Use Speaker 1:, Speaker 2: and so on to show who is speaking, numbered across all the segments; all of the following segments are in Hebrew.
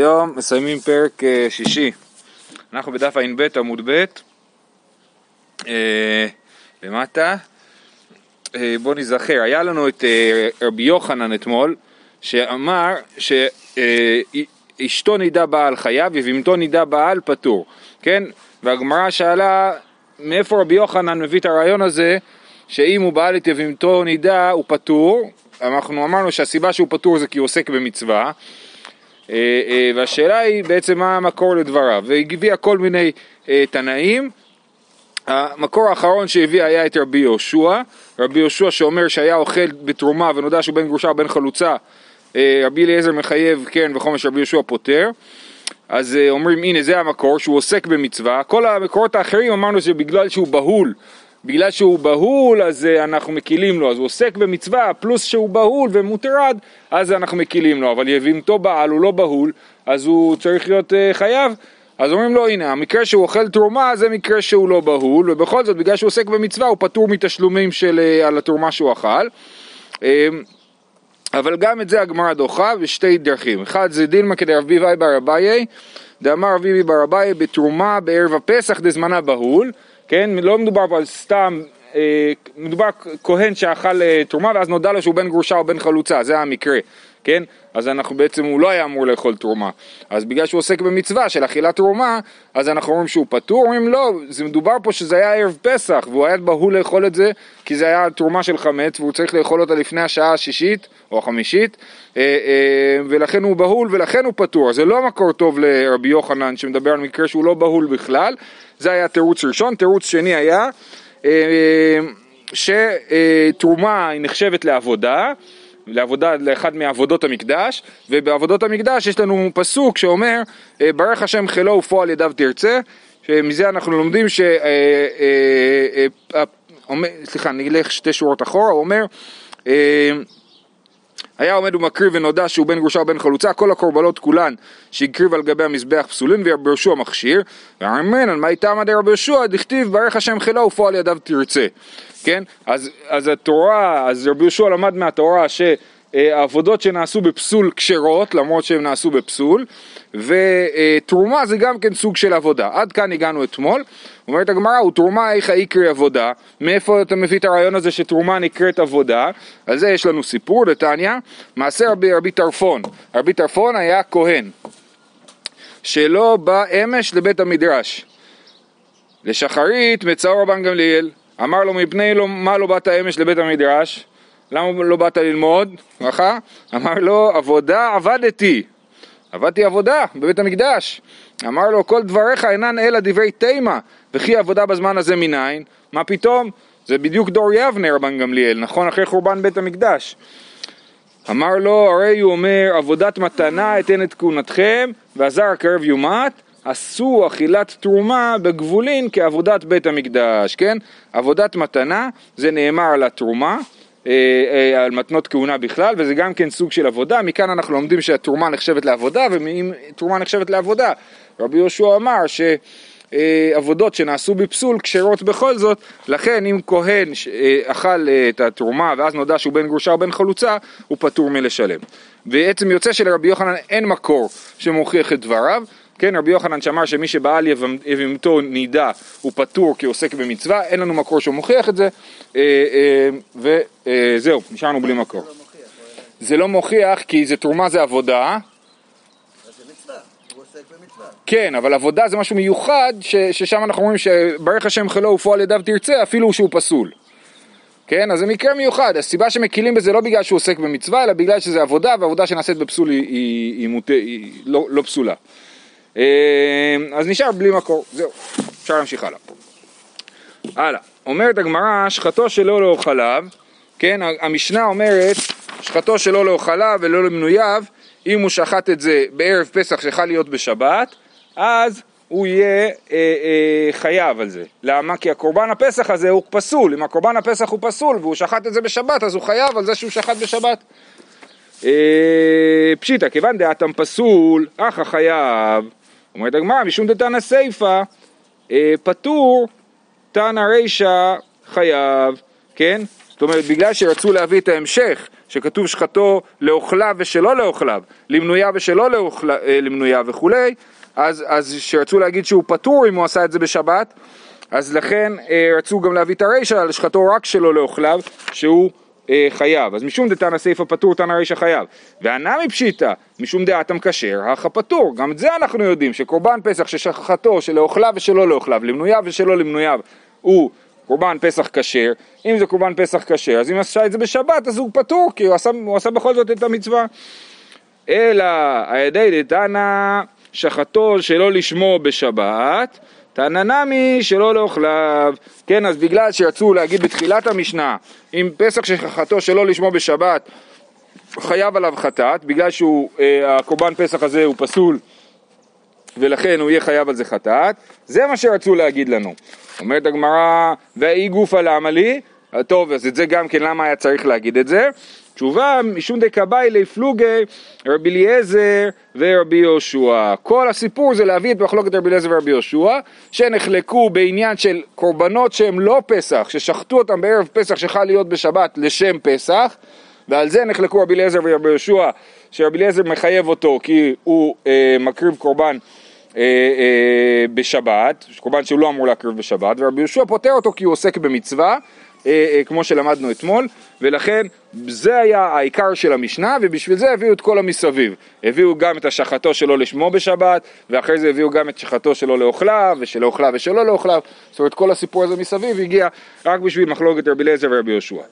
Speaker 1: היום מסיימים פרק אה, שישי, אנחנו בדף ע"ב עמוד ב', אה, למטה, אה, בואו נזכר, היה לנו את רבי יוחנן אתמול, שאמר שאשתו נידה בעל חייב ובהמתו נידה בעל פטור, כן? והגמרא שאלה מאיפה רבי יוחנן מביא את הרעיון הזה שאם הוא בעל את יבימתו נידה הוא פטור, אנחנו אמרנו שהסיבה שהוא פטור זה כי הוא עוסק במצווה. אה, אה, והשאלה היא בעצם מה המקור לדבריו, והביאה כל מיני אה, תנאים. המקור האחרון שהביא היה את רבי יהושע, רבי יהושע שאומר שהיה אוכל בתרומה ונודע שהוא בן גרושה או בן חלוצה, רבי אליעזר מחייב כן וחומש רבי יהושע פוטר. אז אומרים הנה זה המקור שהוא עוסק במצווה, כל המקורות האחרים אמרנו שבגלל שהוא בהול בגלל שהוא בהול אז אה, אנחנו מקילים לו, אז הוא עוסק במצווה פלוס שהוא בהול ומוטרד אז אנחנו מקילים לו, אבל יבמתו בעל הוא לא בהול אז הוא צריך להיות אה, חייב. אז אומרים לו הנה המקרה שהוא אוכל תרומה זה מקרה שהוא לא בהול. ובכל זאת בגלל שהוא עוסק במצווה הוא פטור מתשלומים של, אה, על התרומה שהוא אכל. אה, אבל גם את זה הגמרא דוחה בשתי דרכים. אחד זה דילמא כדרב ביבי בר אביי. דאמר רב ביבי בר אביי בתרומה בערב הפסח דזמנו בהול כן? לא מדובר פה על סתם, אה, מדובר כהן שאכל אה, תרומה ואז נודע לו שהוא בן גרושה או בן חלוצה, זה המקרה, כן? אז אנחנו בעצם, הוא לא היה אמור לאכול תרומה. אז בגלל שהוא עוסק במצווה של אכילת תרומה, אז אנחנו אומרים שהוא פטור, אומרים לא, זה מדובר פה שזה היה ערב פסח, והוא היה בהול לאכול את זה, כי זה היה תרומה של חמץ, והוא צריך לאכול אותה לפני השעה השישית או החמישית, אה, אה, ולכן הוא בהול ולכן הוא פטור. זה לא מקור טוב לרבי יוחנן שמדבר על מקרה שהוא לא בהול בכלל, זה היה תירוץ ראשון. תירוץ שני היה אה, שתרומה היא נחשבת לעבודה, לעבודה, לאחד מעבודות המקדש, ובעבודות המקדש יש לנו פסוק שאומר ברך השם חילו ופועל ידיו תרצה, שמזה אנחנו לומדים ש... סליחה, נלך שתי שורות אחורה, הוא אומר היה עומד ומקריב ונודע שהוא בן גרושה ובן חלוצה, כל הקורבנות כולן שהקריב על גבי המזבח פסולים ורבי יהושע מכשיר, ואמרמן על מה איתם עד רבי יהושע, דכתיב ברך השם חילה ופועל ידיו תרצה, כן? אז, אז התורה, אז רבי יהושע למד מהתורה ש... עבודות שנעשו בפסול כשרות, למרות שהן נעשו בפסול, ותרומה זה גם כן סוג של עבודה. עד כאן הגענו אתמול. אומרת הגמרא, ותרומה איך העיקרי עבודה? מאיפה אתה מביא את הרעיון הזה שתרומה נקראת עבודה? על זה יש לנו סיפור, לתניא, מעשה רבי רבי טרפון. רבי טרפון היה כהן, שלא בא אמש לבית המדרש. לשחרית מצאו רבן גמליאל, אמר לו מפני לו, מה לא באת אמש לבית המדרש? למה לא באת ללמוד? ככה? אמר לו, עבודה עבדתי. עבדתי עבודה בבית המקדש. אמר לו, כל דבריך אינן אלא דברי תימה, וכי עבודה בזמן הזה מניין? מה פתאום? זה בדיוק דור יבנה רבן גמליאל, נכון? אחרי חורבן בית המקדש. אמר לו, הרי הוא אומר, עבודת מתנה אתן את כהונתכם, והזר הקרב יומת, עשו אכילת תרומה בגבולין כעבודת בית המקדש, כן? עבודת מתנה, זה נאמר על התרומה, על מתנות כהונה בכלל, וזה גם כן סוג של עבודה, מכאן אנחנו לומדים שהתרומה נחשבת לעבודה, ואם תרומה נחשבת לעבודה, רבי יהושע אמר שעבודות שנעשו בפסול כשרות בכל זאת, לכן אם כהן אה, אכל את התרומה ואז נודע שהוא בן גרושה או בן חלוצה, הוא פטור מלשלם. בעצם יוצא שלרבי יוחנן אין מקור שמוכיח את דבריו, כן, רבי יוחנן שאמר שמי שבעל יבימתו נידה הוא פטור כי עוסק במצווה, אין לנו מקור שמוכיח את זה, אה, אה, וזהו, נשארנו בלי מקור. זה לא מוכיח כי זה תרומה זה עבודה. כן, אבל עבודה זה משהו מיוחד, ששם אנחנו אומרים שברך השם חילו ופועל ידיו תרצה, אפילו שהוא פסול. כן, אז זה מקרה מיוחד, הסיבה שמקילים בזה לא בגלל שהוא עוסק במצווה, אלא בגלל שזה עבודה, ועבודה שנעשית בפסול היא, היא, היא, מוט... היא לא, לא פסולה. אה, אז נשאר בלי מקור, זהו, אפשר להמשיך הלאה. הלאה, אומרת הגמרא, שחטו שלא לאוכליו, כן, המשנה אומרת, שחטו שלא לאוכליו ולא למנוייו, אם הוא שחט את זה בערב פסח שיכול להיות בשבת, אז הוא יהיה אה, אה, חייב על זה. למה? כי הקורבן הפסח הזה הוא פסול. אם הקורבן הפסח הוא פסול והוא שחט את זה בשבת, אז הוא חייב על זה שהוא שחט בשבת. אה, פשיטא, כיוון דעתם פסול, אך החייב. אומרת הגמרא, משום דתנא סיפא, אה, פטור, תנא רישא חייב, כן? זאת אומרת, בגלל שרצו להביא את ההמשך, שכתוב שחטו לאוכליו ושלא לאוכליו, למנויה ושלא לאוכל, אה, למנויה וכולי, אז, אז שרצו להגיד שהוא פטור אם הוא עשה את זה בשבת, אז לכן אה, רצו גם להביא את הרישא על שחטו רק שלא לאוכליו, שהוא אה, חייב. אז משום דתנא סיפא פטור תנא רישא חייב. והנמי פשיטא, משום דעתם כשר, הכא פטור. גם את זה אנחנו יודעים, שקורבן פסח ששחטו שלאוכליו ושלא לאוכליו, למנוייו ושלא למנוייו, הוא קורבן פסח כשר, אם זה קורבן פסח כשר, אז אם עשה את זה בשבת אז הוא פטור, כי הוא עשה, הוא עשה בכל זאת את המצווה. אלא הידי דתנא שחטו שלא לשמו בשבת, תנא נמי שלא לאוכליו. כן, אז בגלל שיצאו להגיד בתחילת המשנה, אם פסח שחטאתו שלא לשמו בשבת, חייב עליו חטאת, בגלל שהקורבן אה, פסח הזה הוא פסול ולכן הוא יהיה חייב על זה חטאת, זה מה שרצו להגיד לנו. אומרת הגמרא, והאי גופא למה לי? טוב, אז את זה גם כן למה היה צריך להגיד את זה? תשובה, משום דקבאי לפלוגי רבי אליעזר ורבי יהושע. כל הסיפור זה להביא את מחלוקת רבי אליעזר ורבי יהושע, שנחלקו בעניין של קורבנות שהם לא פסח, ששחטו אותם בערב פסח שחל להיות בשבת לשם פסח, ועל זה נחלקו רבי אליעזר ורבי יהושע, שרבי אליעזר מחייב אותו כי הוא אה, מקריב קורבן אה, אה, בשבת, קורבן שהוא לא אמור להקריב בשבת, ורבי יהושע פוטר אותו כי הוא עוסק במצווה, כמו שלמדנו אתמול, ולכן זה היה העיקר של המשנה, ובשביל זה הביאו את כל המסביב. הביאו גם את השחתו שלו לשמו בשבת, ואחרי זה הביאו גם את שחתו שלו לאוכליו, ושלאוכליו ושלא לאוכליו, זאת אומרת כל הסיפור הזה מסביב הגיע רק בשביל מחלוקת רבי אליעזר ורבי יהושע.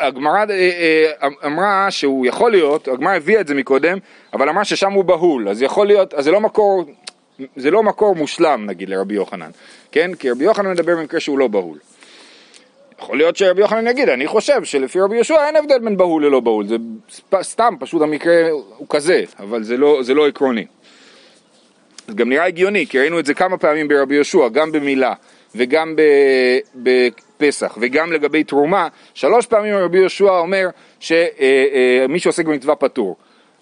Speaker 1: הגמרא אה, אמרה שהוא יכול להיות, הגמרא הביאה את זה מקודם, אבל אמרה ששם הוא בהול, אז יכול להיות, אז זה לא מקור זה לא מקור מושלם נגיד לרבי יוחנן, כן? כי רבי יוחנן מדבר במקרה שהוא לא בהול. יכול להיות שרבי יוחנן יגיד, אני חושב שלפי רבי יהושע אין הבדל בין בהול ללא בהול, זה סתם, פשוט המקרה הוא כזה, אבל זה לא, זה לא עקרוני. זה גם נראה הגיוני, כי ראינו את זה כמה פעמים ברבי יהושע, גם במילה וגם בפסח וגם לגבי תרומה, שלוש פעמים רבי יהושע אומר שמי אה, אה, שעוסק במצווה פטור.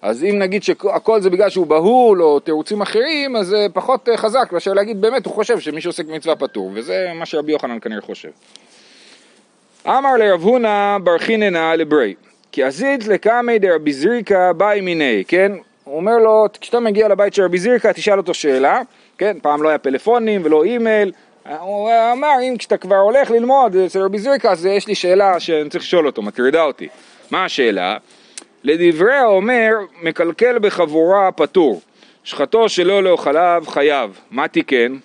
Speaker 1: אז אם נגיד שהכל זה בגלל שהוא בהול או תירוצים אחרים, אז זה פחות אה, חזק מאשר להגיד באמת הוא חושב שמי שעוסק במצווה פטור, וזה מה שרבי יוחנן כנראה חושב. אמר לרב הונא בר חיננה לברי, כי עזית לקמי דרבי זריקה באי מיני, כן? הוא אומר לו, כשאתה מגיע לבית של רבי זריקה תשאל אותו שאלה, כן? פעם לא היה פלאפונים ולא אימייל, הוא אמר אם כשאתה כבר הולך ללמוד אצל רבי זריקה אז יש לי שאלה שאני צריך לשאול אותו, מטרידה אותי. מה השאלה? לדברי האומר, מקלקל בחבורה פטור, שחטו שלא לאוכליו חייב, מה תיקן?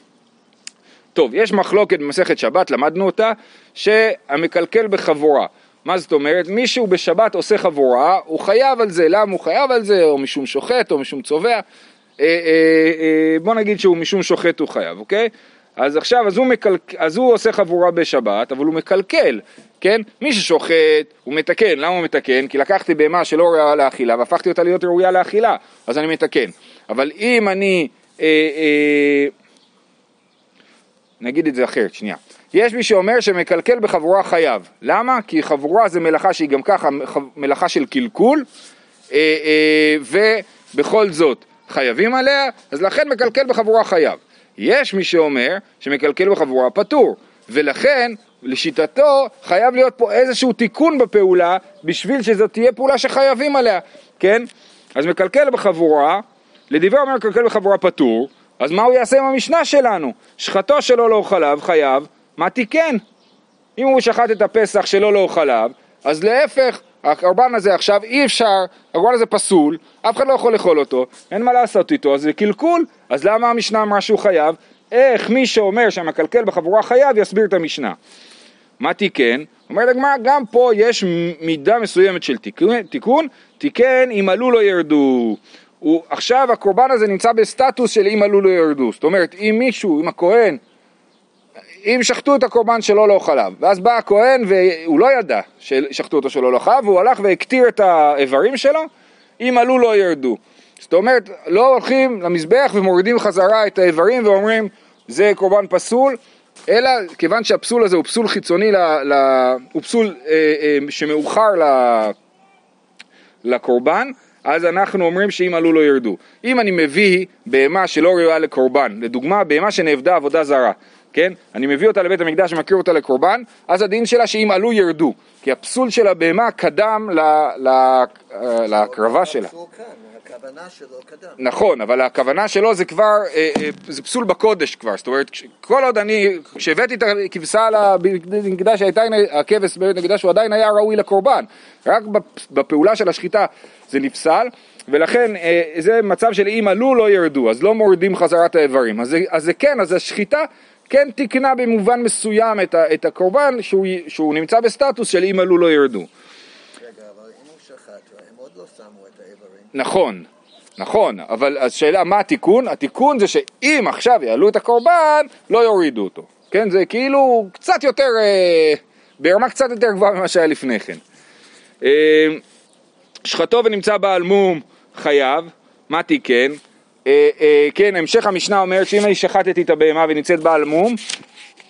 Speaker 1: טוב, יש מחלוקת במסכת שבת, למדנו אותה, שהמקלקל בחבורה. מה זאת אומרת? מישהו בשבת עושה חבורה, הוא חייב על זה, למה הוא חייב על זה? או משום שוחט, או משום צובע. אה, אה, אה, בוא נגיד שהוא משום שוחט הוא חייב, אוקיי? אז עכשיו, אז הוא, מקל... אז הוא עושה חבורה בשבת, אבל הוא מקלקל, כן? מי ששוחט, הוא מתקן. למה הוא מתקן? כי לקחתי בהמה שלא ראויה לאכילה והפכתי אותה להיות ראויה לאכילה, אז אני מתקן. אבל אם אני... אה, אה, נגיד את זה אחרת, שנייה. יש מי שאומר שמקלקל בחבורה חייב. למה? כי חבורה זה מלאכה שהיא גם ככה מלאכה של קלקול, אה, אה, ובכל זאת חייבים עליה, אז לכן מקלקל בחבורה חייב. יש מי שאומר שמקלקל בחבורה פטור, ולכן לשיטתו חייב להיות פה איזשהו תיקון בפעולה בשביל שזאת תהיה פעולה שחייבים עליה, כן? אז מקלקל בחבורה, לדברי אומר מקלקל בחבורה פטור, אז מה הוא יעשה עם המשנה שלנו? שחטו שלו לא חלב חייב, מה תיקן? אם הוא שחט את הפסח שלו לא חלב, אז להפך, הקורבן הזה עכשיו אי אפשר, הקורבן הזה פסול, אף אחד לא יכול לאכול אותו, אין מה לעשות איתו, אז זה קלקול, אז למה המשנה אמרה שהוא חייב? איך מי שאומר שהמקלקל בחבורה חייב יסביר את המשנה. מה תיקן? אומרת הגמרא, גם פה יש מידה מסוימת של תיקון, תיקון תיקן אם עלו לא ירדו. הוא, עכשיו הקורבן הזה נמצא בסטטוס של אם עלו לא ירדו. זאת אומרת, אם מישהו, אם הכהן אם שחטו את הקורבן שלו לא חלב, ואז בא הכהן והוא לא ידע ששחטו אותו שלו לא חלב, והוא הלך והקטיר את האיברים שלו, אם עלו לא ירדו. זאת אומרת, לא הולכים למזבח ומורידים חזרה את האיברים ואומרים זה קורבן פסול, אלא כיוון שהפסול הזה הוא פסול חיצוני, ל, ל, הוא פסול אה, אה, שמאוחר ל, לקורבן, אז אנחנו אומרים שאם עלו לא ירדו. אם אני מביא בהמה שלא ראויה לקורבן, לדוגמה בהמה שנאבדה עבודה זרה, כן? אני מביא אותה לבית המקדש ומקריב אותה לקורבן, אז הדין שלה שאם עלו ירדו, כי הפסול של הבהמה קדם להקרבה שלה.
Speaker 2: הכוונה שלו קדם.
Speaker 1: נכון, אבל הכוונה שלו זה כבר, אה, אה, זה פסול בקודש כבר, זאת אומרת, כל עוד אני, כשהבאתי את הכבשה הייתה- הכבש בבית המקדש הוא עדיין היה ראוי לקורבן, רק בפ- בפעולה של השחיטה זה נפסל, ולכן אה, זה מצב של אם עלו לא ירדו, אז לא מורידים חזרת האיברים, אז אז זה כן, אז השחיטה כן תיקנה במובן מסוים את, ה, את הקורבן שהוא, שהוא נמצא בסטטוס של אם עלו לא ירדו.
Speaker 2: רגע, אבל אם הוא שחט, הם עוד לא שמו את האיברים.
Speaker 1: נכון, נכון, אבל השאלה מה התיקון? התיקון זה שאם עכשיו יעלו את הקורבן, לא יורידו אותו. כן, זה כאילו קצת יותר, אה, ברמה קצת יותר גבוהה ממה שהיה לפני כן. אה, שחטו ונמצא בעל מום חייב, מה תיקן? אה, אה, כן, המשך המשנה אומרת שאם אני שחטתי את הבהמה ונמצאת בעל מום,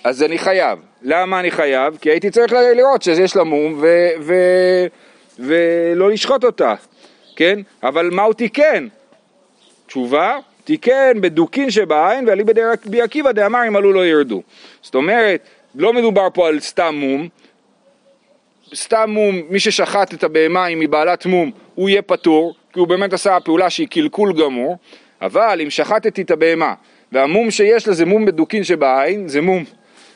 Speaker 1: אז אני חייב. למה אני חייב? כי הייתי צריך לראות שיש לה מום ו- ו- ולא לשחוט אותה, כן? אבל מה הוא תיקן? תשובה, תיקן בדוקין שבעין ואליבא דרבי עקיבא דאמר אם עלו לא ירדו. זאת אומרת, לא מדובר פה על סתם מום, סתם מום, מי ששחט את הבהמה אם היא בעלת מום, הוא יהיה פטור, כי הוא באמת עשה פעולה שהיא קלקול גמור, אבל אם שחטתי את הבהמה והמום שיש לה זה מום בדוקין שבעין, זה מום,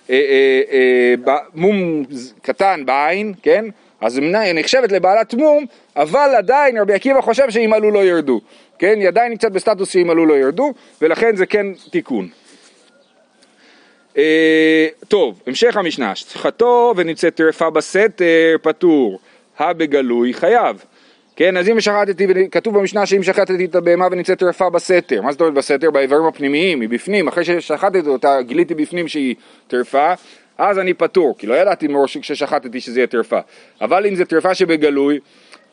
Speaker 1: אה, אה, אה, ב- מום קטן בעין, כן? אז היא נחשבת לבעלת מום, אבל עדיין רבי עקיבא חושב שאם עלו לא ירדו, כן? היא עדיין נמצאת בסטטוס שאם עלו לא ירדו, ולכן זה כן תיקון. אה, טוב, המשך המשנה, שחטו ונמצאת טרפה בסתר, פטור, הבגלוי חייב. כן, אז אם שחטתי, כתוב במשנה שאם שחטתי את הבהמה ונמצאת טרפה בסתר, מה זאת אומרת בסתר? באיברים הפנימיים, היא בפנים, אחרי ששחטתי אותה, גיליתי בפנים שהיא טרפה, אז אני פטור, כי לא ידעתי מראש כששחטתי שזה יהיה טרפה. אבל אם זה טרפה שבגלוי,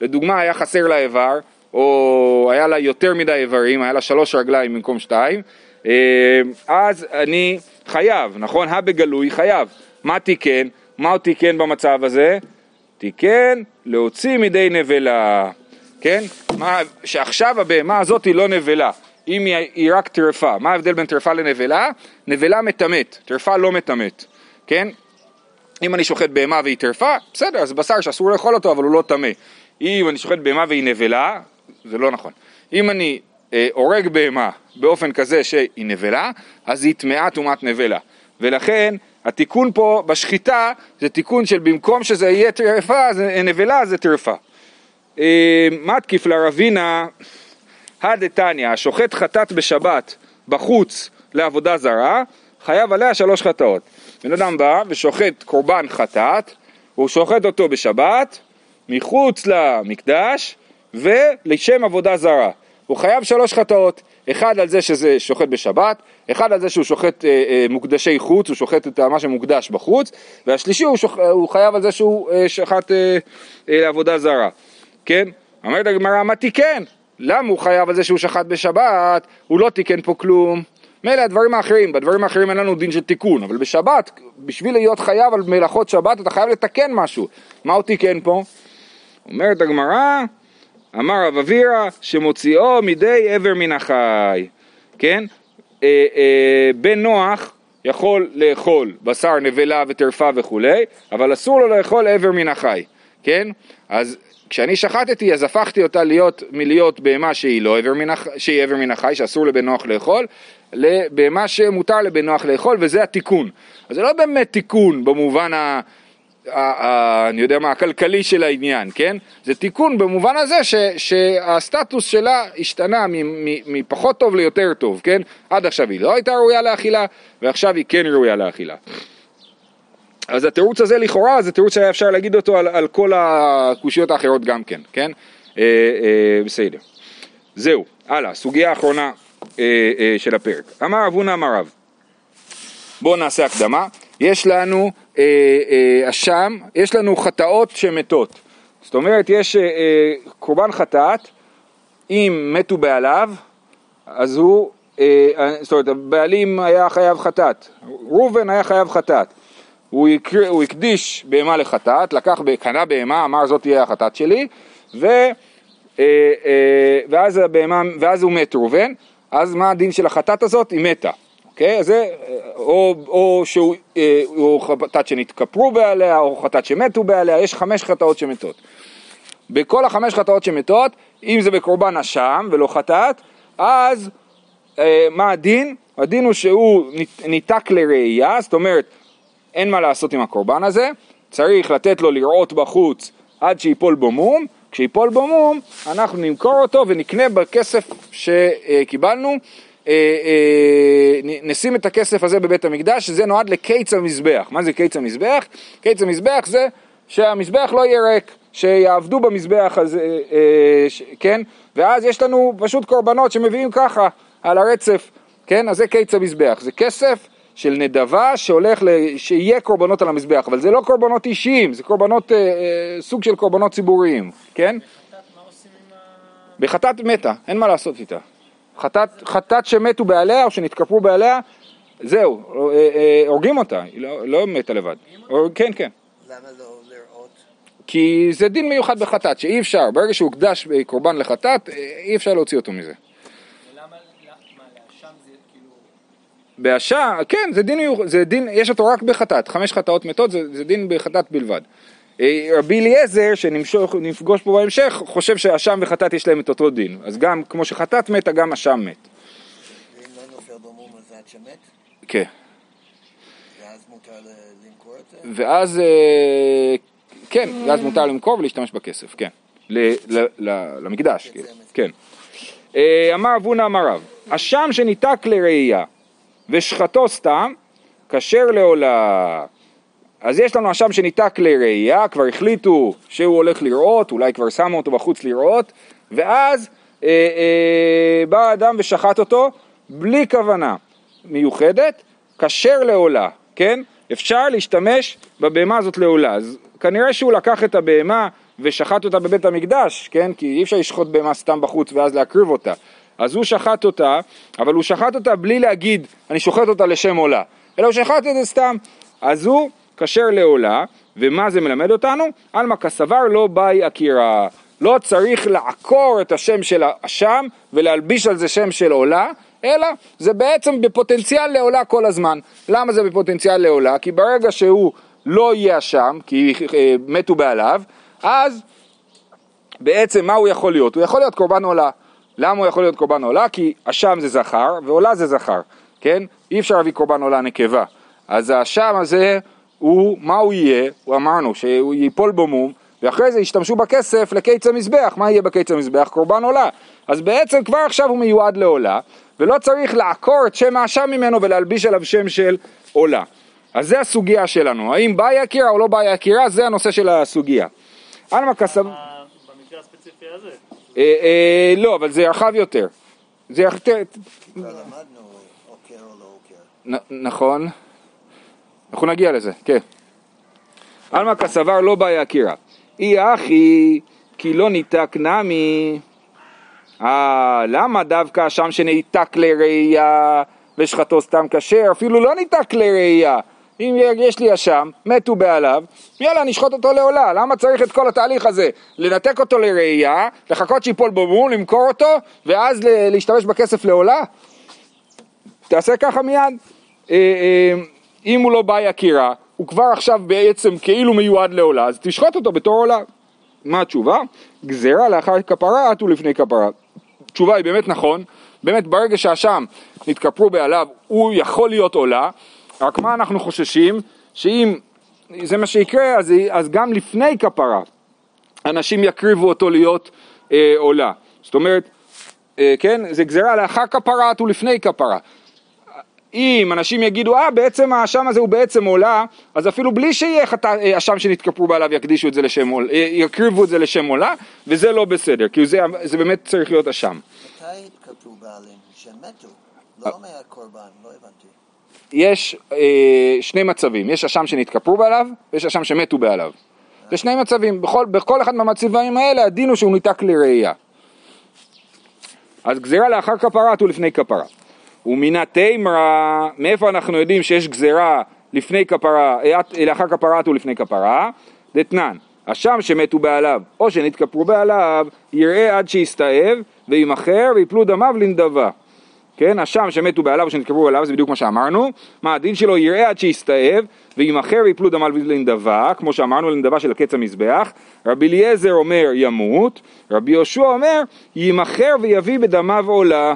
Speaker 1: לדוגמה היה חסר לה איבר, או היה לה יותר מדי איברים, היה לה שלוש רגליים במקום שתיים, אה, אז אני חייב, נכון? הבגלוי חייב. מה תיקן? מה הוא תיקן במצב הזה? תיקן להוציא מידי נבלה, כן? מה, שעכשיו הבהמה הזאת היא לא נבלה, אם היא, היא רק טרפה. מה ההבדל בין טרפה לנבלה? נבלה מטמאת, טרפה לא מטמאת, כן? אם אני שוחט בהמה והיא טרפה, בסדר, אז בשר שאסור לאכול אותו, אבל הוא לא טמא. אם אני שוחט בהמה והיא נבלה, זה לא נכון. אם אני אה, הורג בהמה באופן כזה שהיא נבלה, אז היא טמאה טומאת נבלה. ולכן התיקון פה בשחיטה זה תיקון של במקום שזה יהיה טרפה, זה נבלה זה טרפה. אה, מתקיף לרבינה הדתניא, השוחט חטאת בשבת בחוץ לעבודה זרה, חייב עליה שלוש חטאות. בן אדם בא ושוחט קורבן חטאת, הוא שוחט אותו בשבת, מחוץ למקדש ולשם עבודה זרה. הוא חייב שלוש חטאות, אחד על זה שזה שוחט בשבת, אחד על זה שהוא שוחט אה, אה, מוקדשי חוץ, הוא שוחט את מה שמוקדש בחוץ, והשלישי הוא, שוח, הוא חייב על זה שהוא אה, שחט אה, אה, לעבודה זרה, כן? אומרת הגמרא, מה תיקן? למה הוא חייב על זה שהוא שחט בשבת? הוא לא תיקן פה כלום. מילא הדברים האחרים, בדברים האחרים אין לנו דין של תיקון, אבל בשבת, בשביל להיות חייב על מלאכות שבת, אתה חייב לתקן משהו. מה הוא תיקן פה? אומרת הגמרא, אמר רב אבירה, שמוציאו מידי עבר מן החי, כן? אה, אה, בן נוח יכול לאכול בשר נבלה וטרפה וכולי, אבל אסור לו לאכול עבר מן החי, כן? אז כשאני שחטתי אז הפכתי אותה להיות מלהיות בהמה שהיא לא עבר מן, הח... שהיא עבר מן החי, שאסור לבן נוח לאכול, לבהמה שמותר לבן נוח לאכול, וזה התיקון. אז זה לא באמת תיקון במובן ה... אני יודע מה, הכלכלי של העניין, כן? זה תיקון במובן הזה ש, שהסטטוס שלה השתנה מפחות טוב ליותר טוב, כן? עד עכשיו היא לא הייתה ראויה לאכילה, ועכשיו היא כן ראויה לאכילה. אז התירוץ הזה לכאורה זה תירוץ שהיה אפשר להגיד אותו על, על כל הקושיות האחרות גם כן, כן? אה, אה, בסדר. זהו, הלאה, סוגיה אחרונה אה, אה, של הפרק. אמר אבונה אמר רב, בואו נעשה הקדמה. יש לנו אשם, יש לנו חטאות שמתות. זאת אומרת, יש אה, אה, קורבן חטאת, אם מתו בעליו, אז הוא, אה, זאת אומרת, הבעלים היה חייב חטאת. ראובן היה חייב חטאת. הוא, הקר, הוא הקדיש בהמה לחטאת, לקח, קנה בהמה, אמר זאת תהיה החטאת שלי, ו, אה, אה, ואז, הבהמה, ואז הוא מת ראובן, אז מה הדין של החטאת הזאת? היא מתה, אוקיי? אז זה, או, או שהוא אה, או חטאת שנתכפרו בעליה, או חטאת שמתו בעליה, יש חמש חטאות שמתות. בכל החמש חטאות שמתות, אם זה בקורבן אשם ולא חטאת, אז אה, מה הדין? הדין הוא שהוא ניתק לראייה, זאת אומרת, אין מה לעשות עם הקורבן הזה, צריך לתת לו לרעות בחוץ עד שיפול בו מום, כשיפול בו מום אנחנו נמכור אותו ונקנה בכסף שקיבלנו, אה, נשים את הכסף הזה בבית המקדש, שזה נועד לקיץ המזבח. מה זה קיץ המזבח? קיץ המזבח זה שהמזבח לא יהיה ריק, שיעבדו במזבח הזה, אה, כן? ואז יש לנו פשוט קורבנות שמביאים ככה על הרצף, כן? אז זה קיץ המזבח, זה כסף של נדבה שהולך, ל... שיהיה קורבנות על המזבח, אבל זה לא קורבנות אישיים, זה קורבנות, אה, אה, סוג של קורבנות ציבוריים, כן? בחטאת מתה, אין מה לעשות איתה. חטאת, חטאת שמתו בעליה או שנתקפרו בעליה, זהו, אה, אה, הורגים אותה, היא לא, לא מתה לבד. כן, כן.
Speaker 2: למה לא לראות?
Speaker 1: כי זה דין מיוחד בחטאת, שאי אפשר, ברגע שהוקדש קורבן לחטאת, אה, אי אפשר להוציא אותו מזה.
Speaker 3: זה כאילו...
Speaker 1: באשם, כן, זה דין, זה דין, יש אותו רק בחטאת, חמש חטאות מתות זה, זה דין בחטאת בלבד. אה, רבי אליעזר, שנפגוש פה בהמשך, חושב שאשם וחטאת יש להם את אותו דין. אז גם כמו שחטאת מתה, גם אשם מת.
Speaker 2: ואם לא נופל במום אז זה עד שמת?
Speaker 1: כן.
Speaker 2: ואז מותר למכור את זה?
Speaker 1: ואז, אה, כן, ואז מותר למכור ולהשתמש בכסף, כן. למקדש, כן, כן. אה, אמר אבונה אמר רב, אשם שניתק לראייה ושחטו סתם, כשר לעולה. אז יש לנו אשם שניתק לראייה, כבר החליטו שהוא הולך לראות, אולי כבר שמו אותו בחוץ לראות, ואז אה, אה, בא האדם ושחט אותו בלי כוונה מיוחדת, כשר לעולה, כן? אפשר להשתמש בבהמה הזאת לעולה. אז כנראה שהוא לקח את הבהמה ושחט אותה בבית המקדש, כן? כי אי אפשר לשחוט בהמה סתם בחוץ ואז להקריב אותה. אז הוא שחט אותה, אבל הוא שחט אותה בלי להגיד, אני שוחט אותה לשם עולה, אלא הוא שחט את זה סתם. אז הוא כשר לעולה, ומה זה מלמד אותנו? עלמא כסבר לא באי עקירה. לא צריך לעקור את השם של האשם ולהלביש על זה שם של עולה, אלא זה בעצם בפוטנציאל לעולה כל הזמן. למה זה בפוטנציאל לעולה? כי ברגע שהוא לא יהיה אשם, כי אה, מתו בעליו, אז בעצם מה הוא יכול להיות? הוא יכול להיות קורבן עולה. למה הוא יכול להיות קורבן עולה? כי אשם זה זכר ועולה זה זכר, כן? אי אפשר להביא קורבן עולה נקבה. אז האשם הזה, הוא, מה הוא יהיה? הוא אמרנו שהוא ייפול בו מום, ואחרי זה ישתמשו בכסף לקיץ המזבח. מה יהיה בקיץ המזבח? קורבן עולה. אז בעצם כבר עכשיו הוא מיועד לעולה, ולא צריך לעקור את שם האשם ממנו ולהלביש עליו שם של עולה. אז זה הסוגיה שלנו, האם באי עקירה או לא באי עקירה, זה הנושא של הסוגיה. עלמא כסב...
Speaker 3: במקרה הספציפי הזה.
Speaker 1: אה, אה, לא, אבל זה רחב יותר. זה יותר...
Speaker 2: כבר למדנו עוקר או לא עוקר.
Speaker 1: נ- נכון. אנחנו נגיע לזה, כן. עלמא כסבר לא באי עקירה. אי אחי כי לא ניתק נמי. אה, למה דווקא שם שניתק לראייה ושחטו סתם כשר? אפילו לא ניתק לראייה. אם יש לי אשם, מתו בעליו, יאללה נשחוט אותו לעולה, למה צריך את כל התהליך הזה? לנתק אותו לראייה, לחכות שיפול בו מום, למכור אותו, ואז להשתמש בכסף לעולה? תעשה ככה מיד. אם הוא לא באי עקירה, הוא כבר עכשיו בעצם כאילו מיועד לעולה, אז תשחוט אותו בתור עולה. מה התשובה? גזירה לאחר כפרה עטו לפני כפרה. התשובה היא באמת נכון, באמת ברגע שהאשם נתכפרו בעליו הוא יכול להיות עולה, רק מה אנחנו חוששים? שאם זה מה שיקרה אז, אז גם לפני כפרה אנשים יקריבו אותו להיות אה, עולה. זאת אומרת, אה, כן, זה גזירה לאחר כפרה עטו לפני כפרה. אם אנשים יגידו, אה, בעצם האשם הזה הוא בעצם עולה, אז אפילו בלי שיהיה אה, אשם שנתכפרו בעליו יקדישו את זה לשם עולה, אה, יקריבו את זה לשם עולה, וזה לא בסדר, כי זה, זה באמת צריך להיות אשם.
Speaker 2: מתי התכתבו בעלים? שמתו. לא מהקורבן, לא הבנתי.
Speaker 1: יש אה, שני מצבים, יש אשם שנתכפרו בעליו, ויש אשם שמתו בעליו. זה שני מצבים, בכל, בכל אחד מהמצבים האלה הדין הוא שהוא ניתק לראייה. אז גזירה לאחר כפרה הוא לפני כפרה. ומינה תימרה, מאיפה אנחנו יודעים שיש גזירה לפני כפרה, אה, לאחר כפרה הוא לפני כפרה? דתנן, אשם שמתו בעליו או שנתכפרו בעליו, יראה עד שיסתאב, וימכר ויפלו דמיו לנדבה. כן, אשם שמתו בעליו או שנתקרבו בעליו, זה בדיוק מה שאמרנו. מה הדין שלו? יראה עד שיסתאב, וימכר ויפלו דמיו לנדבה, כמו שאמרנו לנדבה של קץ המזבח. רבי אליעזר אומר ימות, רבי יהושע אומר יימכר ויביא בדמיו עולה.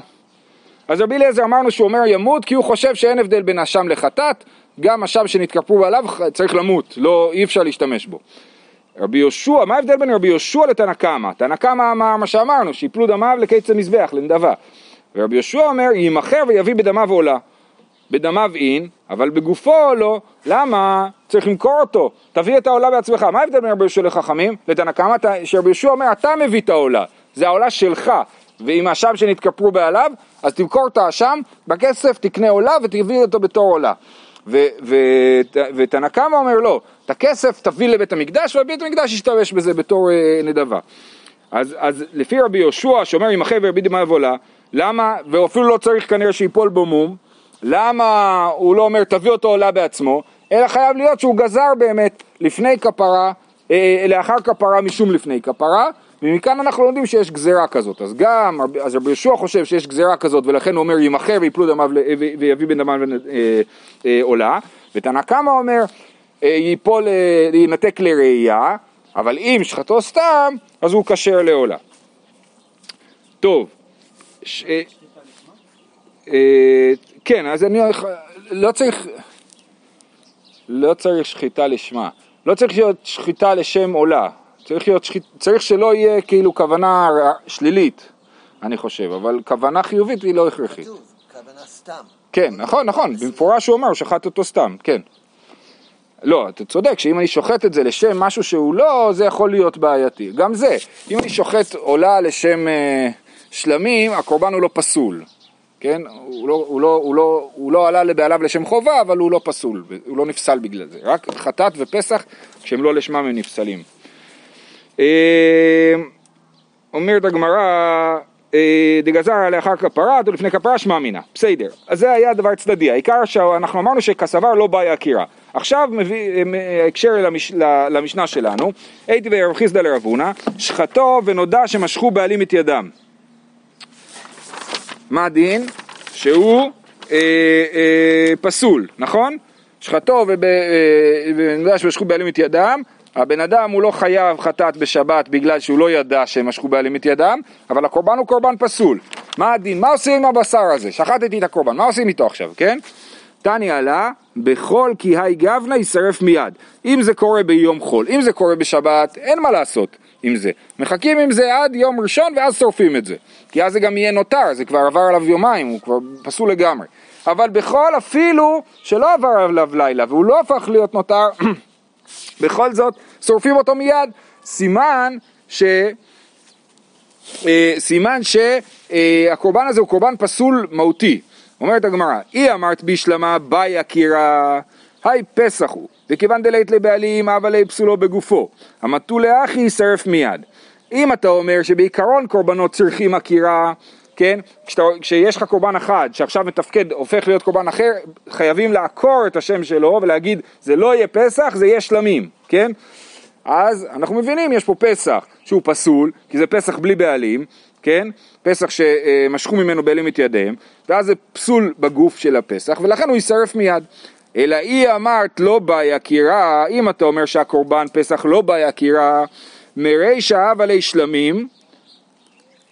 Speaker 1: אז רבי אליעזר אמרנו שהוא אומר ימות כי הוא חושב שאין הבדל בין אשם לחטאת, גם אשם שנתקרפו בעליו צריך למות, לא, אי אפשר להשתמש בו. רבי יהושע, מה ההבדל בין רבי יהושע לתנא קמא? תנא קמא אמר מה שאמרנו, שיפלו דמיו לקץ המזבח, לנדבה. ורבי יהושע אומר, יימכר ויביא בדמיו עולה. בדמיו אין, אבל בגופו לא. למה? צריך למכור אותו. תביא את העולה בעצמך. מה ההבדל בין רבי יהושע לחכמים? לתנא קמא, שרבי יהושע אומר, אתה מביא את העולה. זה העולה שלך. ואם האשם שנתכפרו בעליו, אז תמכור את האשם, בכסף תקנה עולה ותביא אותו בתור עולה. ותנא קמא אומר לא, את הכסף תביא לבית המקדש ובית המקדש ישתמש בזה בתור אה, נדבה. אז, אז לפי רבי יהושע שאומר ימחה ורבי דמי עולה, למה, ואפילו לא צריך כנראה שיפול בו מום, למה הוא לא אומר תביא אותו עולה בעצמו, אלא חייב להיות שהוא גזר באמת לפני כפרה, אה, לאחר כפרה משום לפני כפרה, ומכאן אנחנו לומדים שיש גזירה כזאת. אז גם, אז רבי יהושע חושב שיש גזירה כזאת, ולכן הוא אומר ימכר ויפלו דמיו ויביא בן דמיו אה, אה, עולה, ותנא קמא אומר אה, ייפול, אה, ינתק לראייה, אבל אם שחטו סתם, אז הוא כשר לעולה. טוב, ש... כן, אז אני לא צריך, לא צריך שחיטה לשמה, לא צריך להיות שחיטה לשם עולה, צריך, להיות שחית, צריך שלא יהיה כאילו כוונה שלילית, אני חושב, אבל כוונה חיובית היא לא הכרחית.
Speaker 2: כתוב, כוונה סתם.
Speaker 1: כן, נכון, נכון, במפורש הוא אומר, הוא שחט אותו סתם, כן. לא, אתה צודק, שאם אני שוחט את זה לשם משהו שהוא לא, זה יכול להיות בעייתי. גם זה, אם אני שוחט עולה לשם אה, שלמים, הקורבן הוא לא פסול. כן? הוא לא, הוא, לא, הוא, לא, הוא לא עלה לבעליו לשם חובה, אבל הוא לא פסול, הוא לא נפסל בגלל זה. רק חטאת ופסח, כשהם לא לשמם הם נפסלים. אה, אומרת הגמרא, אה, דגזר לאחר כפרה, ולפני כפרה שמע מינה, בסדר. אז זה היה דבר צדדי, העיקר שאנחנו אמרנו שכסבר לא באי עקירה. עכשיו מביא אה, הקשר למש, למשנה שלנו, הייתי וירב חיסדא לרב הונא, שחטו ונודע שמשכו בעלים את ידם. מה הדין? שהוא אה, אה, פסול, נכון? שחטו ונודע שמשכו בעלים את ידם, הבן אדם הוא לא חייב חטאת בשבת בגלל שהוא לא ידע שהם משכו בעלים את ידם, אבל הקורבן הוא קורבן פסול. מה הדין? מה עושים עם הבשר הזה? שחטתי את הקורבן, מה עושים איתו עכשיו, כן? תני עלה, בכל כי היי גבנה יישרף מיד. אם זה קורה ביום חול, אם זה קורה בשבת, אין מה לעשות עם זה. מחכים עם זה עד יום ראשון ואז שורפים את זה. כי אז זה גם יהיה נותר, זה כבר עבר עליו יומיים, הוא כבר פסול לגמרי. אבל בכל אפילו שלא עבר עליו לילה והוא לא הפך להיות נותר, בכל זאת שורפים אותו מיד. סימן ש... אה, סימן שהקורבן הזה הוא קורבן פסול מהותי. אומרת הגמרא, אי אמרת בישלמה באי עקירה, היי פסח הוא, וכיוון דלית לבעלים אבא לי פסולו בגופו, המטו לאחי יישרף מיד. אם אתה אומר שבעיקרון קורבנות צריכים עקירה, כן, כשאתה, כשיש לך קורבן אחד שעכשיו מתפקד, הופך להיות קורבן אחר, חייבים לעקור את השם שלו ולהגיד זה לא יהיה פסח, זה יהיה שלמים, כן? אז אנחנו מבינים, יש פה פסח שהוא פסול, כי זה פסח בלי בעלים, כן? פסח שמשכו ממנו בעלים את ידיהם, ואז זה פסול בגוף של הפסח, ולכן הוא יישרף מיד. אלא היא אמרת לא באי עקירה, אם אתה אומר שהקורבן פסח לא באי עקירה, מרישא אב עלי שלמים,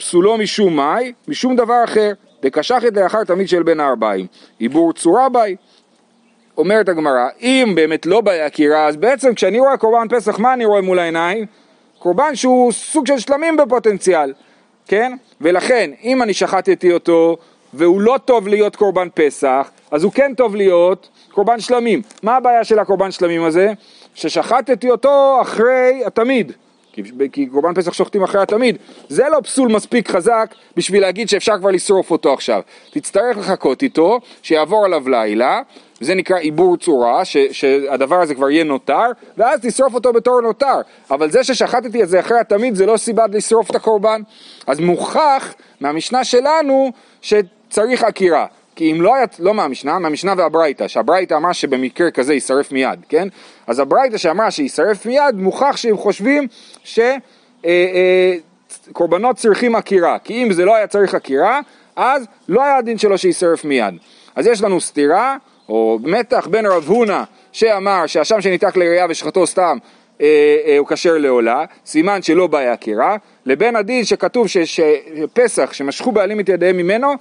Speaker 1: פסולו משום מאי, משום דבר אחר, דקשחת לאחר תמיד של בין הארבעים, עיבור צורה באי. אומרת הגמרא, אם באמת לא באי עקירה, אז בעצם כשאני רואה קורבן פסח, מה אני רואה מול העיניים? קורבן שהוא סוג של שלמים בפוטנציאל. כן? ולכן, אם אני שחטתי אותו והוא לא טוב להיות קורבן פסח, אז הוא כן טוב להיות קורבן שלמים. מה הבעיה של הקורבן שלמים הזה? ששחטתי אותו אחרי התמיד. כי, כי קורבן פסח שוחטים אחרי התמיד. זה לא פסול מספיק חזק בשביל להגיד שאפשר כבר לשרוף אותו עכשיו. תצטרך לחכות איתו, שיעבור עליו לילה, וזה נקרא עיבור צורה, ש, שהדבר הזה כבר יהיה נותר, ואז תשרוף אותו בתור נותר. אבל זה ששחטתי את זה אחרי התמיד זה לא סיבה לשרוף את הקורבן. אז מוכח מהמשנה שלנו שצריך עקירה. כי אם לא היה, לא מהמשנה, מהמשנה והברייתא, שהברייתא אמרה שבמקרה כזה יישרף מיד, כן? אז הברייתא שאמרה שיישרף מיד, מוכח שהם חושבים שקורבנות אה, אה, צריכים עקירה, כי אם זה לא היה צריך עקירה, אז לא היה הדין שלו שיישרף מיד. אז יש לנו סתירה, או מתח בין רב הונא שאמר שהשם שניתק לראייה ושחטו סתם אה, הוא כשר לעולה, סימן שלא באה עקירה, לבין הדין שכתוב שפסח, שמשכו בעלים את ידיהם ממנו,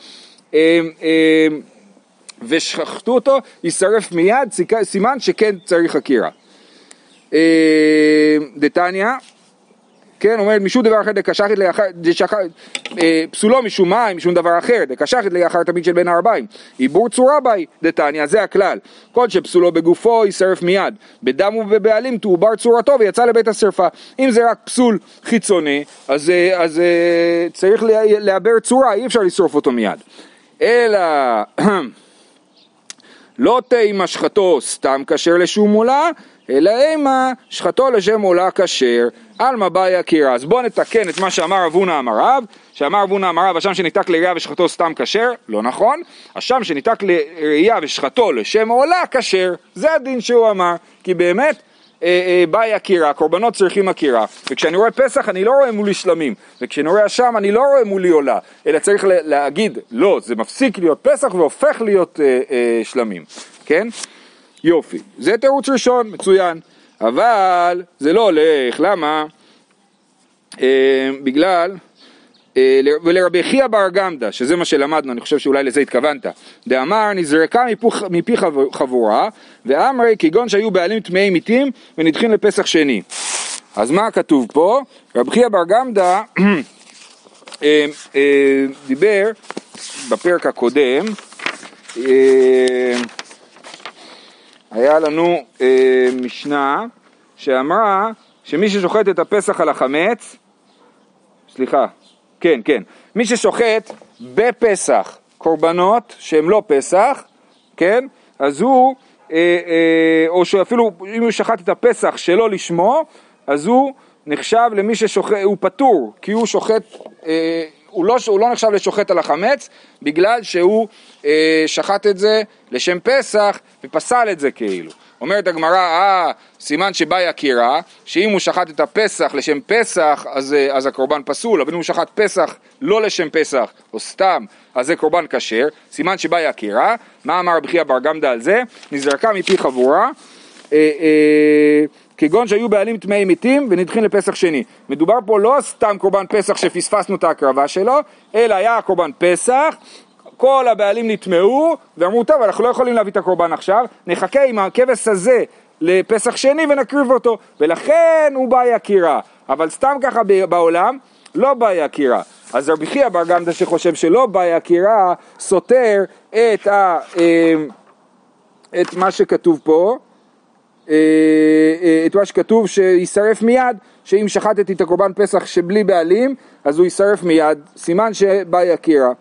Speaker 1: ושחטו אותו, יישרף מיד, סימן שכן צריך עקירה. אה, דתניא, כן, אומרת משום דבר אחר דקשחת לאחר, אה, פסולו משום מים, משום דבר אחר, דקשחת לאחר תמיד של בין הארבעים, עיבור צורה באי, דתניא, זה הכלל, כל שפסולו בגופו יישרף מיד, בדם ובבעלים תעובר צורתו ויצא לבית השרפה, אם זה רק פסול חיצוני, אז, אה, אז אה, צריך לעבר צורה, אי אפשר לשרוף אותו מיד, אלא לא תימא שחטו סתם כשר לשום עולה, אלא אימה שחטו לשם עולה כשר, עלמא באי עקירה. אז בואו נתקן את מה שאמר רב הונא אמר שאמר רב הונא אמר השם שניתק לראייה ושחטו סתם כשר, לא נכון, השם שניתק לראייה ושחטו לשם עולה כשר, זה הדין שהוא אמר, כי באמת באי עקירה, קורבנות צריכים עקירה, וכשאני רואה פסח אני לא רואה מולי שלמים, וכשאני רואה אשם אני לא רואה מולי עולה, אלא צריך להגיד, לא, זה מפסיק להיות פסח והופך להיות אה, אה, שלמים, כן? יופי, זה תירוץ ראשון, מצוין, אבל זה לא הולך, למה? אה, בגלל, אה, ולרבי חייא בר גמדא, שזה מה שלמדנו, אני חושב שאולי לזה התכוונת, דאמר נזרקה מפוך- מפי חב- חבורה, ואמרי כגון שהיו בעלים טמאי מתים ונדחים לפסח שני. אז מה כתוב פה? רבי חייא בר גמדא אה, אה, דיבר בפרק הקודם, אה, היה לנו אה, משנה שאמרה שמי ששוחט את הפסח על החמץ, סליחה, כן, כן, מי ששוחט בפסח קורבנות שהם לא פסח, כן, אז הוא, אה, אה, או שאפילו אם הוא שחט את הפסח שלא לשמו, אז הוא נחשב למי ששוחט, הוא פטור, כי הוא שוחט, אה, הוא לא, הוא לא נחשב לשוחט על החמץ, בגלל שהוא אה, שחט את זה לשם פסח ופסל את זה כאילו. אומרת הגמרא, אה, סימן שבאי עקירה, שאם הוא שחט את הפסח לשם פסח, אז, אה, אז הקורבן פסול, אבל אם הוא שחט פסח לא לשם פסח, או סתם, אז זה קורבן כשר, סימן שבאי עקירה. מה אמר רבי חייא בר גמדא על זה? נזרקה מפי חבורה. אה, אה, כגון שהיו בעלים טמאי מתים ונדחים לפסח שני. מדובר פה לא סתם קורבן פסח שפספסנו את ההקרבה שלו, אלא היה קורבן פסח, כל הבעלים נטמעו ואמרו טוב אנחנו לא יכולים להביא את הקורבן עכשיו, נחכה עם הכבש הזה לפסח שני ונקריב אותו, ולכן הוא באי עקירה, אבל סתם ככה בעולם לא באי עקירה. אז רבי חייא בר גמדא שחושב שלא באי עקירה סותר את, ה, אה, את מה שכתוב פה אה, אה, את מה שכתוב שישרף מיד, שאם שחטתי את הקורבן פסח שבלי בעלים, אז הוא ישרף מיד, סימן שבא יקירה.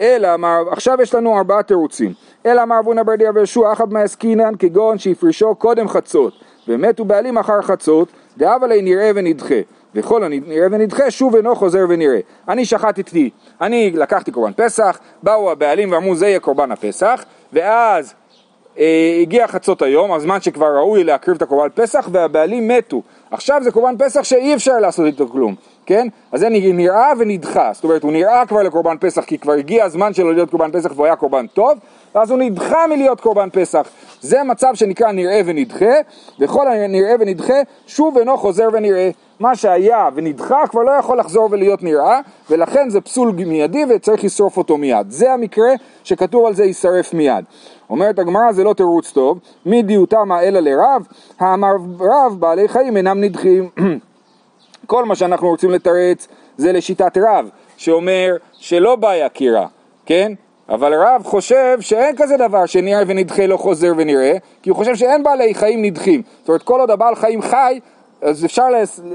Speaker 1: אלא אמר, עכשיו יש לנו ארבעה תירוצים. אלא אמר אבונה ברדיה וישוע אחת מעסקינן כגון שהפרישו קודם חצות, ומתו בעלים אחר חצות, דאבה לי נראה ונדחה. וכל הנראה ונדחה שוב אינו חוזר ונראה. אני שחטתי, אני לקחתי קורבן פסח, באו הבעלים ואמרו זה יהיה קורבן הפסח, ואז אה, הגיע חצות היום, הזמן שכבר ראוי להקריב את הקורבן פסח, והבעלים מתו. עכשיו זה קורבן פסח שאי אפשר לעשות איתו כלום, כן? אז זה נראה ונדחה, זאת אומרת הוא נראה כבר לקורבן פסח כי כבר הגיע הזמן שלו להיות קורבן פסח והוא היה קורבן טוב, ואז הוא נדחה מלהיות קורבן פסח. זה מצב שנקרא נראה ונדחה, וכל הנראה ונדחה שוב אינו חוזר ונראה. מה שהיה ונדחה כבר לא יכול לחזור ולהיות נראה, ולכן זה פסול מיידי וצריך לשרוף אותו מיד. זה המקרה שכתוב על זה יישרף מיד. אומרת הגמרא זה לא תירוץ טוב, מי דיוטמה אלא לרב, האמר רב בעלי חיים אינם נדחים. כל מה שאנחנו רוצים לתרץ זה לשיטת רב, שאומר שלא באי עקירה, כן? אבל רב חושב שאין כזה דבר שנראה ונדחה לא חוזר ונראה, כי הוא חושב שאין בעלי חיים נדחים. זאת אומרת, כל עוד הבעל חיים חי, אז אפשר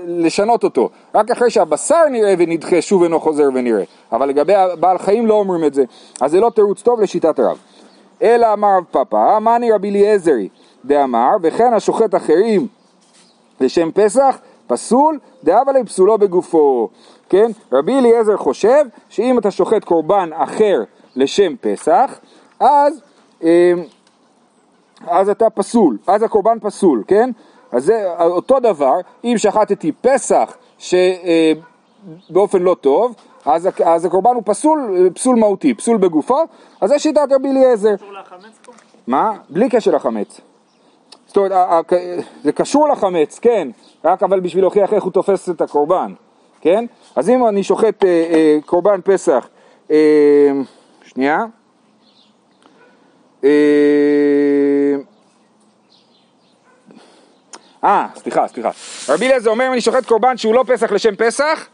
Speaker 1: לשנות אותו. רק אחרי שהבשר נראה ונדחה שוב אינו חוזר ונראה. אבל לגבי הבעל חיים לא אומרים את זה. אז זה לא תירוץ טוב לשיטת רב. אלא אמר רב פאפא, מאני רבי אליעזרי דאמר, וכן השוחט אחרים לשם פסח, פסול, דאבה לי פסולו בגופו. כן? רבי אליעזר חושב שאם אתה שוחט קורבן אחר לשם פסח, אז, אז אתה פסול, אז הקורבן פסול, כן? אז זה אותו דבר, אם שחטתי פסח ש... באופן לא טוב, אז, אז הקורבן הוא פסול, פסול מהותי, פסול בגופו, אז זה שיטת רבי אליעזר. מה? בלי קשר לחמץ. זאת אומרת, ה- ה- זה קשור לחמץ, כן, רק אבל בשביל להוכיח איך הוא תופס את הקורבן, כן? אז אם אני שוחט אה, אה, קורבן פסח, אה, שנייה, אה, אה, סליחה, סליחה. רבי אליעזר אומר אם אני שוחט קורבן שהוא לא פסח לשם פסח,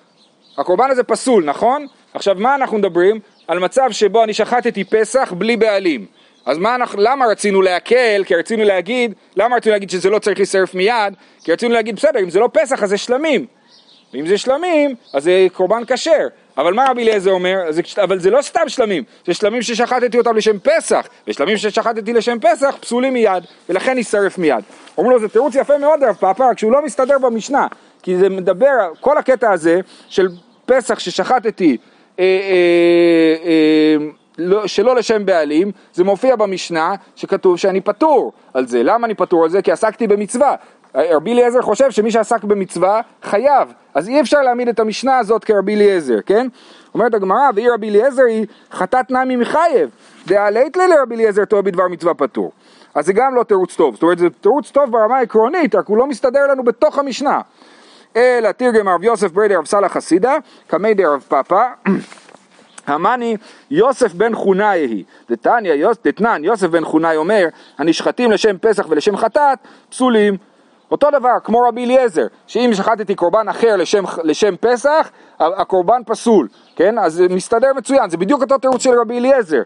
Speaker 1: הקורבן הזה פסול, נכון? עכשיו מה אנחנו מדברים? על מצב שבו אני שחטתי פסח בלי בעלים. אז מה אנחנו, למה רצינו להקל? כי רצינו להגיד, למה רצינו להגיד שזה לא צריך להישרף מיד? כי רצינו להגיד, בסדר, אם זה לא פסח אז זה שלמים. ואם זה שלמים, אז זה קורבן כשר. אבל מה רבי אליעזר אומר? זה, אבל זה לא סתם שלמים, זה שלמים ששחטתי אותם לשם פסח, ושלמים ששחטתי לשם פסח פסולים מיד, ולכן יישרף מיד. אומרים לו, זה תירוץ יפה מאוד רב פאפא, רק שהוא לא מסתדר במשנה, כי זה מדבר, כל הקטע הזה של פסח ששחטתי אה, אה, אה, לא, שלא לשם בעלים, זה מופיע במשנה שכתוב שאני פטור על זה. למה אני פטור על זה? כי עסקתי במצווה. רבי אליעזר חושב שמי שעסק במצווה חייב, אז אי אפשר להעמיד את המשנה הזאת כרבי אליעזר, כן? אומרת הגמרא, והיא רבי אליעזר היא חטאת נמי מחייב, דעלית לי לרבי אליעזר טוב בדבר מצווה פטור. אז זה גם לא תירוץ טוב, זאת אומרת זה תירוץ טוב ברמה העקרונית, רק הוא לא מסתדר לנו בתוך המשנה. אלא תרגם הרב יוסף ברדי רב סאלח חסידה, קמי דרב פאפא המאני יוסף בן חונאי היא, דתניא, יוס- דתנן, יוסף בן חונאי אומר, הנשחטים לשם פסח ולשם חטאת, פסולים. אותו דבר, כמו רבי אליעזר, שאם שחטתי קורבן אחר לשם, לשם פסח, הקורבן פסול, כן? אז זה מסתדר מצוין, זה בדיוק אותו תירוץ של רבי אליעזר,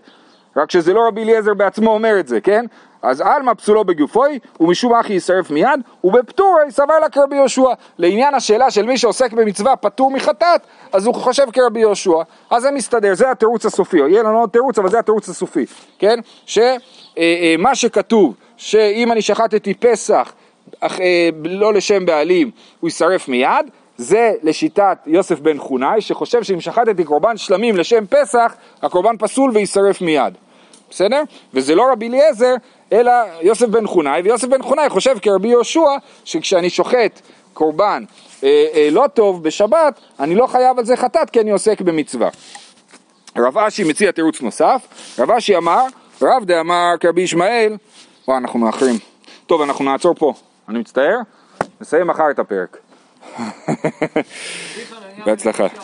Speaker 1: רק שזה לא רבי אליעזר בעצמו אומר את זה, כן? אז עלמא פסולו בגופוי, ומשום אחי יישרף מיד, ובפטורי סבר לה כרבי יהושע. לעניין השאלה של מי שעוסק במצווה פטור מחטאת, אז הוא חושב כרבי יהושע. אז זה מסתדר, זה התירוץ הסופי. יהיה לנו עוד תירוץ, אבל זה התירוץ הסופי, כן? שמה שכתוב, שאם אני שחטתי פסח, אך, אה, לא לשם בעלים, הוא יישרף מיד, זה לשיטת יוסף בן חונאי, שחושב שאם שחטתי קורבן שלמים לשם פסח, הקורבן פסול ויישרף מיד. בסדר? וזה לא רבי אליעזר, אלא יוסף בן חונאי, ויוסף בן חונאי חושב כרבי יהושע, שכשאני שוחט קורבן אה, אה, לא טוב בשבת, אני לא חייב על זה חטאת, כי אני עוסק במצווה. רב אשי מציע תירוץ נוסף, רב אשי אמר, רב דאמר כרבי ישמעאל, וואי אנחנו מאחרים. טוב אנחנו נעצור פה, אני מצטער, נסיים מחר את הפרק. בהצלחה.